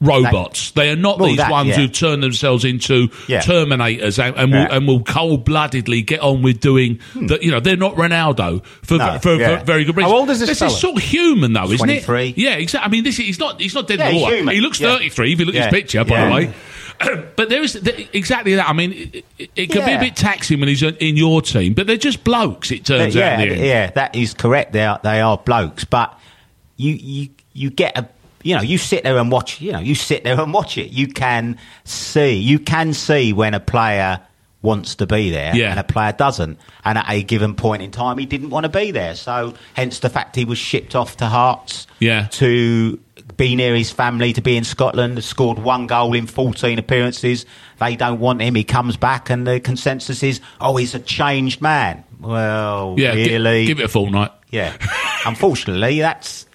[SPEAKER 3] Robots. they are not
[SPEAKER 5] Well,
[SPEAKER 3] these
[SPEAKER 5] that,
[SPEAKER 3] ones
[SPEAKER 5] yeah.
[SPEAKER 3] who turn themselves into
[SPEAKER 5] Yeah.
[SPEAKER 3] terminators and, and,
[SPEAKER 5] Yeah.
[SPEAKER 3] will, and will cold-bloodedly get on with doing. Hmm. The, you know, they're not Ronaldo for,
[SPEAKER 5] No,
[SPEAKER 3] for,
[SPEAKER 5] yeah.
[SPEAKER 3] for very good reasons.
[SPEAKER 4] How old is this
[SPEAKER 3] This
[SPEAKER 4] fella?
[SPEAKER 3] is sort of human, though, isn't
[SPEAKER 5] 23.
[SPEAKER 3] it? Yeah, exactly. I mean, this is, he's not. He's not dead
[SPEAKER 5] Yeah,
[SPEAKER 3] in the
[SPEAKER 5] he's
[SPEAKER 3] water.
[SPEAKER 5] human.
[SPEAKER 3] He looks
[SPEAKER 5] Yeah.
[SPEAKER 3] thirty-three. If you look at
[SPEAKER 5] Yeah.
[SPEAKER 3] his picture, by
[SPEAKER 5] Yeah.
[SPEAKER 3] the way. but there is exactly that. I mean, it, it, it can be a bit taxing when he's in your team, but they're just blokes. It turns
[SPEAKER 5] yeah,
[SPEAKER 3] out. End.
[SPEAKER 5] yeah, that is correct. They are they are blokes, but you you you get a you know you sit there and watch. You know you sit there and watch it. You can see you can see when a player wants to be there
[SPEAKER 3] Yeah.
[SPEAKER 5] and a player doesn't. And at a given point in time, he didn't want to be there. So hence the fact he was shipped off to Hearts.
[SPEAKER 3] Yeah.
[SPEAKER 5] To be near his family, to be in Scotland, scored one goal in 14 appearances. They don't want him. He comes back, and the consensus is, oh, he's a changed man. Well,
[SPEAKER 3] Yeah,
[SPEAKER 5] really?
[SPEAKER 3] give it a fortnight.
[SPEAKER 5] Yeah. Unfortunately, that's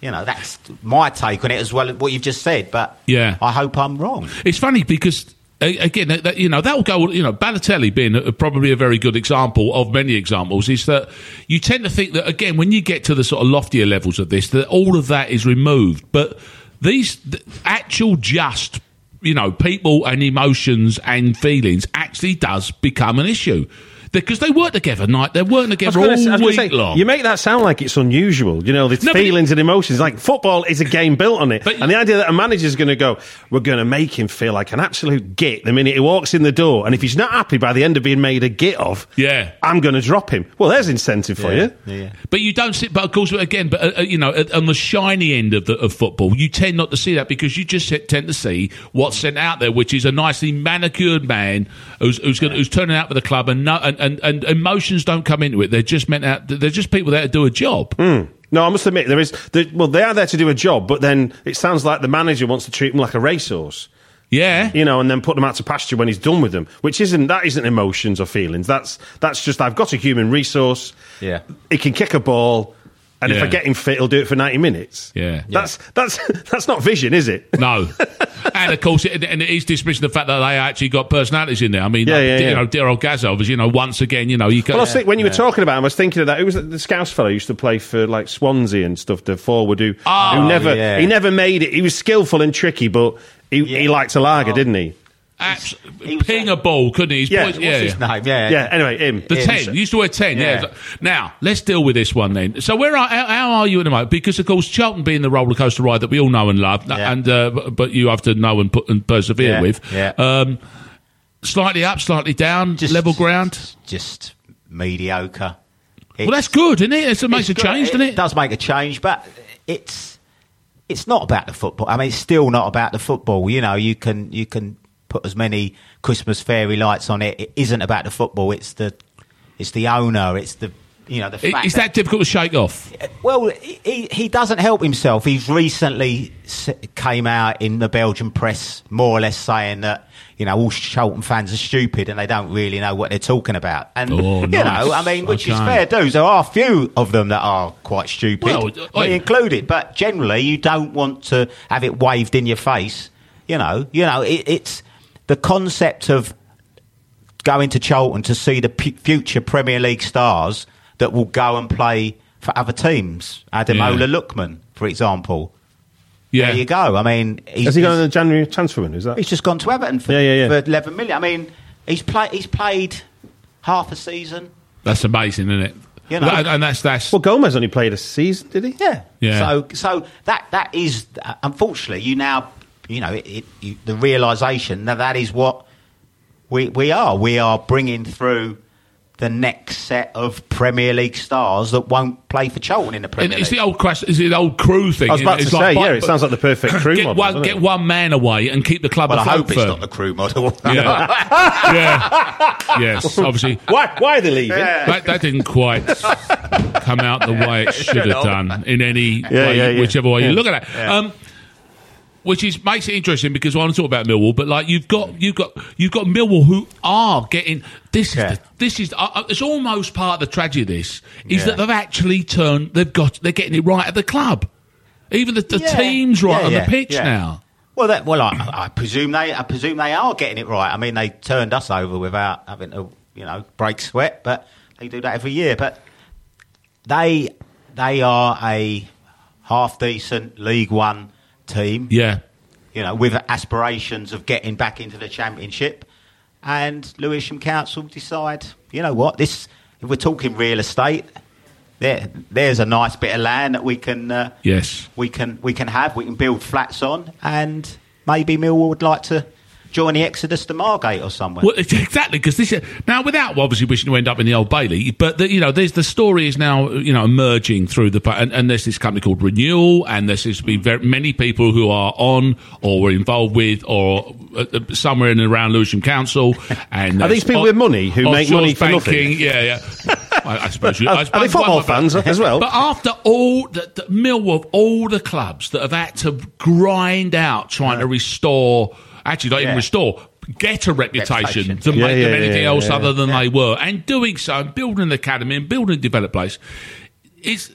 [SPEAKER 5] you know that's my take on it as well as what you've just said. But
[SPEAKER 3] Yeah.
[SPEAKER 5] I hope I'm wrong.
[SPEAKER 3] It's funny because again, that, you know, that will go. You know, Balotelli being a, probably a very good example of many examples is that you tend to think that again, when you get to the sort of loftier levels of this, that all of that is removed. But these the actual just, you know, people and emotions and feelings actually does become an issue. Because they work together night, they work
[SPEAKER 4] I
[SPEAKER 3] together all
[SPEAKER 4] say- I was gonna
[SPEAKER 3] week
[SPEAKER 4] say,
[SPEAKER 3] long.
[SPEAKER 4] You make that sound like it's unusual. You know, the
[SPEAKER 3] No, but
[SPEAKER 4] feelings and emotions. Like football is a game built on it,
[SPEAKER 3] But-
[SPEAKER 4] and the idea that a manager's going to go, "We're going to make him feel like an absolute git the minute he walks in the door," and if he's not happy by the end of being made a git of,
[SPEAKER 3] Yeah.
[SPEAKER 4] I'm going to drop him. Well, there's incentive for you.
[SPEAKER 5] Yeah.
[SPEAKER 3] But you don't sit. But of course, again, but uh, uh, you know, on the shiny end of the, of football, you tend not to see that because you just tend to see what's sent out there, which is a nicely manicured man who's who's, gonna, who's turning out for the club, and, no, and and and emotions don't come into it. They're just meant out. They're just people there to do a job. Hmm.
[SPEAKER 4] No, I must admit there is. There, well, they are there to do a job, but then it sounds like the manager wants to treat them like a racehorse.
[SPEAKER 3] Yeah.
[SPEAKER 4] you know, and then put them out to pasture when he's done with them, which isn't that isn't emotions or feelings. That's that's just I've got a human resource.
[SPEAKER 5] Yeah.
[SPEAKER 4] he can kick a ball, and if I get him fit, he'll do it for ninety minutes.
[SPEAKER 3] Yeah.
[SPEAKER 4] that's that's that's not vision, is it?
[SPEAKER 3] No. and of course, it, and he's dismissing the fact that they actually got personalities in there. I mean,
[SPEAKER 4] Yeah,
[SPEAKER 3] like,
[SPEAKER 4] yeah,
[SPEAKER 3] you
[SPEAKER 4] yeah.
[SPEAKER 3] know, Daryl Gazov was, you know, once again, you know, you can.
[SPEAKER 4] Well, I was think, when you were talking about him, I was thinking of that. Who was the Scouse fellow used to play for like Swansea and stuff, the forward who,
[SPEAKER 3] Oh,
[SPEAKER 4] who never
[SPEAKER 5] yeah.
[SPEAKER 4] he never made it. He was skillful and tricky, but he, he liked a lager, oh. didn't he?
[SPEAKER 3] Abs-
[SPEAKER 5] he was
[SPEAKER 3] ping
[SPEAKER 5] a-
[SPEAKER 3] a ball, couldn't he? His
[SPEAKER 4] Yeah,
[SPEAKER 3] boys-
[SPEAKER 4] what's
[SPEAKER 3] yeah,
[SPEAKER 5] His
[SPEAKER 3] yeah.
[SPEAKER 5] name, yeah.
[SPEAKER 4] Yeah. Anyway, him.
[SPEAKER 3] The
[SPEAKER 5] Yeah,
[SPEAKER 3] ten.
[SPEAKER 5] so-
[SPEAKER 3] You used to wear ten. Yeah.
[SPEAKER 5] Yeah.
[SPEAKER 3] Now let's deal with this one then. So where are how, how are you at the moment? Because of course Charlton being the roller coaster ride that we all know and love,
[SPEAKER 5] Yeah.
[SPEAKER 3] and uh, but you have to know and put and persevere
[SPEAKER 5] Yeah,
[SPEAKER 3] with.
[SPEAKER 5] yeah.
[SPEAKER 3] Um, slightly up, slightly down,
[SPEAKER 5] Just-
[SPEAKER 3] level ground.
[SPEAKER 5] Just mediocre.
[SPEAKER 3] Well, that's good, isn't it? It makes a
[SPEAKER 5] It's
[SPEAKER 3] change, doesn't it?
[SPEAKER 5] does make a change, but it's it's not about the football. I mean, it's still not about the football. You know, you can you can put as many Christmas fairy lights on it. It isn't about the football. It's the it's the owner. It's the you know the fact
[SPEAKER 3] Is that difficult to shake off?
[SPEAKER 5] well, he, he doesn't help himself. He's recently came out in the Belgian press, more or less saying that you know all Charlton fans are stupid and they don't really know what they're talking about. And
[SPEAKER 3] Oh,
[SPEAKER 5] you
[SPEAKER 3] nice.
[SPEAKER 5] know, I mean, which is
[SPEAKER 3] Okay.
[SPEAKER 5] fair dues. There are a few of them that are quite stupid,
[SPEAKER 3] Well,
[SPEAKER 5] me
[SPEAKER 3] oi.
[SPEAKER 5] included. But generally, you don't want to have it waved in your face. You know, you know, it, it's the concept of going to Charlton to see the p- future Premier League stars that will go and play for other teams. Ademola
[SPEAKER 3] Yeah.
[SPEAKER 5] Lookman, for example.
[SPEAKER 3] Yeah.
[SPEAKER 5] There you go. I mean, he's,
[SPEAKER 4] Has he gone
[SPEAKER 5] he's-
[SPEAKER 4] on the January transfer window? Is that?
[SPEAKER 5] he's just gone to Everton for,
[SPEAKER 4] Yeah, yeah, yeah.
[SPEAKER 5] for 11 million. I mean, he's, play, he's played half a season.
[SPEAKER 3] That's amazing, isn't it?
[SPEAKER 5] You know.
[SPEAKER 3] and, and that's that's
[SPEAKER 4] Well, Gomez only played a season, did he?
[SPEAKER 5] Yeah.
[SPEAKER 3] Yeah.
[SPEAKER 5] So, so that that is uh, unfortunately you now you know it, it, you, the realization that that is what we we are. We are bringing through the next set of Premier League stars that won't play for Charlton in the
[SPEAKER 3] And
[SPEAKER 5] Premier
[SPEAKER 3] it's
[SPEAKER 5] League.
[SPEAKER 3] the old crash. It's the old Crewe thing.
[SPEAKER 4] I was about
[SPEAKER 3] It's
[SPEAKER 4] to
[SPEAKER 3] like,
[SPEAKER 4] say,
[SPEAKER 3] but-
[SPEAKER 4] yeah, it sounds like the perfect Crewe
[SPEAKER 3] get
[SPEAKER 4] model.
[SPEAKER 3] one, get
[SPEAKER 4] it?
[SPEAKER 3] one man away and keep the club
[SPEAKER 5] well, I
[SPEAKER 3] afloat
[SPEAKER 5] hope it's not the Crewe model.
[SPEAKER 3] Yeah, yeah, yes. Obviously,
[SPEAKER 4] Why, why are they leaving?
[SPEAKER 3] that, that didn't quite come out the way it should have done in any way,
[SPEAKER 4] yeah, yeah.
[SPEAKER 3] whichever way you look at it. Um, which is makes it interesting because I want to talk about Millwall, but like you've got you've got you've got Millwall who are getting this is
[SPEAKER 5] Yeah.
[SPEAKER 3] the, this is uh, uh, it's almost part of the tragedy. Of this is
[SPEAKER 5] Yeah.
[SPEAKER 3] that they've actually turned they've got they're getting it right at the club, even the, the
[SPEAKER 5] Yeah.
[SPEAKER 3] team's right on the pitch now.
[SPEAKER 5] Well, that, well, I, I presume they, I presume they are getting it right. I mean, they turned us over without having to, you know, break sweat, but they do that every year. But they, they are a half decent League One team,
[SPEAKER 3] Yeah,
[SPEAKER 5] you know, with aspirations of getting back into the Championship. And Lewisham Council decide, you know what, this, if we're talking real estate, there, there's a nice bit of land that we can. Uh,
[SPEAKER 3] yes.
[SPEAKER 5] we can we can have. We can build flats on, and maybe Millwall would like to join the Exodus to Margate or somewhere.
[SPEAKER 3] Well, exactly because this now without obviously wishing to end up in the old Bailey, but the, you know, there's the story is now you know emerging through the and, and there's this company called Renewal, and there seems to be very many people who are on or were involved with or uh, uh, somewhere in and around Lewisham Council. And
[SPEAKER 4] Are these people
[SPEAKER 3] o-
[SPEAKER 4] with money who make money for nothing?
[SPEAKER 3] banking, Yeah, yeah. I, I suppose you.
[SPEAKER 4] Are-
[SPEAKER 3] I
[SPEAKER 4] are they football fans as well?
[SPEAKER 3] But after all the, the Millwall, all the clubs that have had to grind out trying to restore, actually not even restore, get a reputation,
[SPEAKER 5] Reputation.
[SPEAKER 3] to
[SPEAKER 4] Yeah,
[SPEAKER 3] make
[SPEAKER 4] yeah,
[SPEAKER 3] them anything
[SPEAKER 4] yeah,
[SPEAKER 3] else
[SPEAKER 4] yeah,
[SPEAKER 3] other than they were, and doing so, and building an academy and building a developed place, is.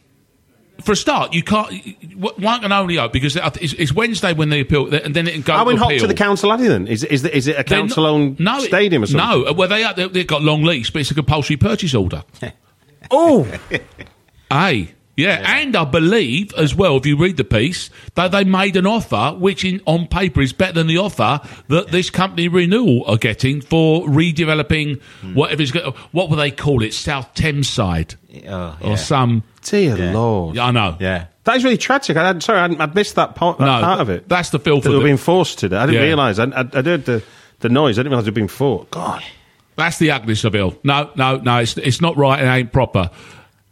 [SPEAKER 3] For a start, you can't. One can only hope because it's, Wednesday when they appeal, and then it can go.
[SPEAKER 4] How in hot to the council Addy then? Is, is, is it a
[SPEAKER 3] They're
[SPEAKER 4] council owned
[SPEAKER 3] no,
[SPEAKER 4] stadium or something?
[SPEAKER 3] No, well they are. they- They've got long lease, but it's a compulsory purchase order.
[SPEAKER 4] Oh,
[SPEAKER 3] Hey. Yeah. and I believe as well, if you read the piece, that they made an offer which, in, on paper, is better than the offer that this company Renewal are getting for redeveloping hmm. whatever is go- what will they call it, South Thames side
[SPEAKER 5] Oh,
[SPEAKER 3] or
[SPEAKER 5] yeah.
[SPEAKER 3] some.
[SPEAKER 4] dear Lord.
[SPEAKER 3] Yeah, I know.
[SPEAKER 5] yeah.
[SPEAKER 4] That is really tragic. I, sorry, I'd, I'd missed that, part, that
[SPEAKER 3] No,
[SPEAKER 4] part of it.
[SPEAKER 3] that's the filth
[SPEAKER 4] That
[SPEAKER 3] of
[SPEAKER 4] they were
[SPEAKER 3] it.
[SPEAKER 4] being forced to do. I didn't
[SPEAKER 3] Yeah.
[SPEAKER 4] realise. I, I, I heard the, the noise. I didn't realise they were being forced. God.
[SPEAKER 3] That's the ugliness of it. No, no, no. It's it's not right. It ain't proper.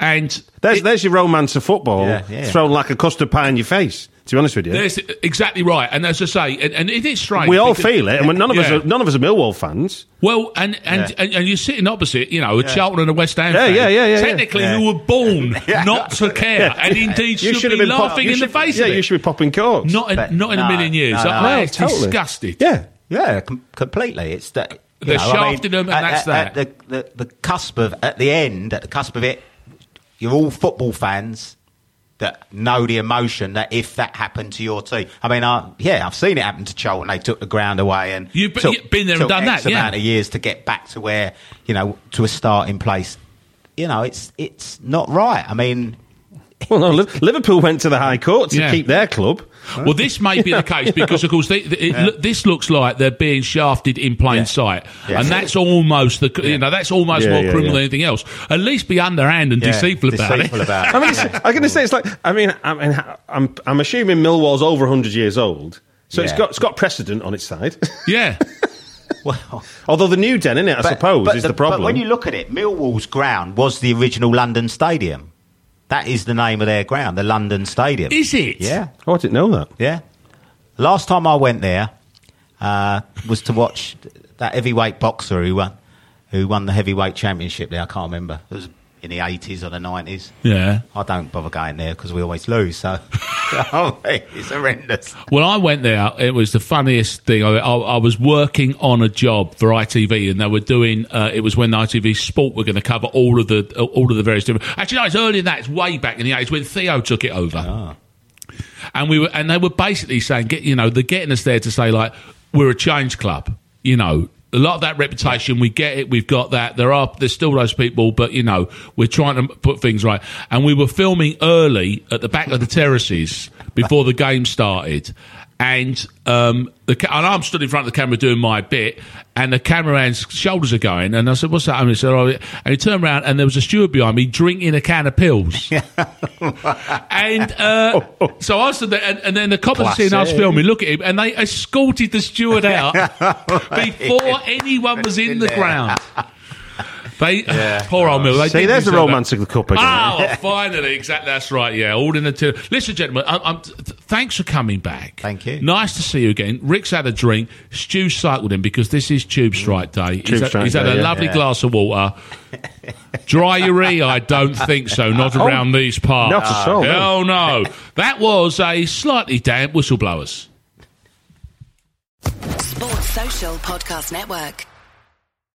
[SPEAKER 3] And
[SPEAKER 4] There's,
[SPEAKER 3] it-
[SPEAKER 4] there's your romance of football
[SPEAKER 5] Yeah, yeah.
[SPEAKER 4] thrown like a custard pie in your face. To be honest with you,
[SPEAKER 3] There's exactly right, and as I say, and, and it is strange.
[SPEAKER 4] we all feel it, and when none of us are, none of us are Millwall fans.
[SPEAKER 3] Well, and and, and and you're sitting opposite, you know, a Charlton and a West Ham.
[SPEAKER 4] Yeah,
[SPEAKER 3] fan,
[SPEAKER 4] yeah, yeah, yeah, yeah.
[SPEAKER 3] Technically,
[SPEAKER 5] Yeah.
[SPEAKER 3] who were born not to care, and indeed should,
[SPEAKER 4] should
[SPEAKER 3] be
[SPEAKER 4] have been pop-
[SPEAKER 3] laughing
[SPEAKER 4] you
[SPEAKER 3] in the face
[SPEAKER 4] Yeah,
[SPEAKER 3] of it.
[SPEAKER 4] you should be popping corks.
[SPEAKER 3] Not in,
[SPEAKER 5] But
[SPEAKER 3] not in a million years.
[SPEAKER 5] no, no.
[SPEAKER 3] I
[SPEAKER 4] No,
[SPEAKER 3] am
[SPEAKER 4] totally.
[SPEAKER 3] disgusted.
[SPEAKER 4] yeah.
[SPEAKER 5] Yeah, com- completely. It's that you
[SPEAKER 3] They're
[SPEAKER 5] know, I mean,
[SPEAKER 3] them and
[SPEAKER 5] at,
[SPEAKER 3] that's
[SPEAKER 5] at-
[SPEAKER 3] that.
[SPEAKER 5] At the, the, the cusp of at the end, at the cusp of it, you're all football fans that know the emotion that if that happened to your team. I mean, I, yeah, I've seen it happen to Charlton. They took the ground away, and
[SPEAKER 3] You've been-
[SPEAKER 5] took-
[SPEAKER 3] you've been there and done
[SPEAKER 5] X
[SPEAKER 3] that, yeah.
[SPEAKER 5] amount of years to get back to where you know to a starting place. You know, it's it's not right. I mean,
[SPEAKER 4] Well, no, Liverpool went to the High Court to
[SPEAKER 3] Yeah.
[SPEAKER 4] keep their club.
[SPEAKER 3] Well, this may be the case because, of course, they, it, lo- this looks like they're being shafted in plain
[SPEAKER 5] Yeah.
[SPEAKER 3] sight,
[SPEAKER 5] Yeah.
[SPEAKER 3] and that's almost the you know that's almost
[SPEAKER 4] Yeah,
[SPEAKER 3] more
[SPEAKER 4] yeah,
[SPEAKER 3] criminal
[SPEAKER 4] yeah.
[SPEAKER 3] than anything else. At least be underhand and
[SPEAKER 5] yeah,
[SPEAKER 3] deceitful about
[SPEAKER 5] deceitful
[SPEAKER 3] it.
[SPEAKER 5] about
[SPEAKER 4] I
[SPEAKER 5] it.
[SPEAKER 4] mean, it's, I'm going to say it's like. I mean, I mean, I'm I'm assuming Millwall's over 100 years old, so it's
[SPEAKER 5] Yeah.
[SPEAKER 4] got it's got precedent on its side.
[SPEAKER 3] Yeah,
[SPEAKER 5] well,
[SPEAKER 4] Although the new den, in it, I suppose, is the, problem.
[SPEAKER 5] But when you look at it, Millwall's ground was the original London Stadium. That is the name of their ground, the London Stadium.
[SPEAKER 3] is it?
[SPEAKER 5] Yeah,
[SPEAKER 4] oh, I didn't know that.
[SPEAKER 5] yeah. Last time I went there uh, was to watch that heavyweight boxer who won, who won the heavyweight championship there. I can't remember. It was in the eighties or the nineties.
[SPEAKER 3] Yeah.
[SPEAKER 5] I don't bother going there because we always lose. So it's horrendous.
[SPEAKER 3] When I went there, it was the funniest thing. I, I, I was working on a job for ITV, and they were doing. Uh, it was when the ITV Sport were going to cover all of the all of the various different. Actually, no, it's earlier than that. It's way back in the eighties when Theo took it over. and we were and they were basically saying get you know they're getting us there to say like we're a change club you know a lot of that reputation we get it we've got that. There are there's still those people but you know we're trying to put things right. And we were filming early at the back of the terraces before the game started and um, the ca- and I'm stood in front of the camera doing my bit, and the cameraman's shoulders are going, and I said, "What's that?" And he said, oh, and he turned around, and there was a steward behind me drinking a can of pills. and uh, so I stood there, and, and then the coppers
[SPEAKER 5] Classic.
[SPEAKER 3] seen us filming, look at him, and they escorted the steward out before anyone was in the ground. They, poor old Mill. They
[SPEAKER 4] See, there's the romance
[SPEAKER 3] that.
[SPEAKER 4] of the cup again.
[SPEAKER 3] Oh, finally, exactly. That's right. Yeah, all in the till. Listen, gentlemen, I'm, I'm, th- th- thanks for coming back.
[SPEAKER 5] Thank you.
[SPEAKER 3] Nice to see you again. Rick's had a drink. Stu cycled in because this is Tube Strike Day. he's
[SPEAKER 4] Tube
[SPEAKER 3] had,
[SPEAKER 4] Strike
[SPEAKER 3] he's had a
[SPEAKER 4] yeah.
[SPEAKER 3] lovely
[SPEAKER 5] Yeah.
[SPEAKER 3] glass of water. Dry January? I don't think so. Not oh. around these parts.
[SPEAKER 4] Not at all, no.
[SPEAKER 3] Hell no. That was a slightly damp whistleblowers.
[SPEAKER 1] Sports Social Podcast Network.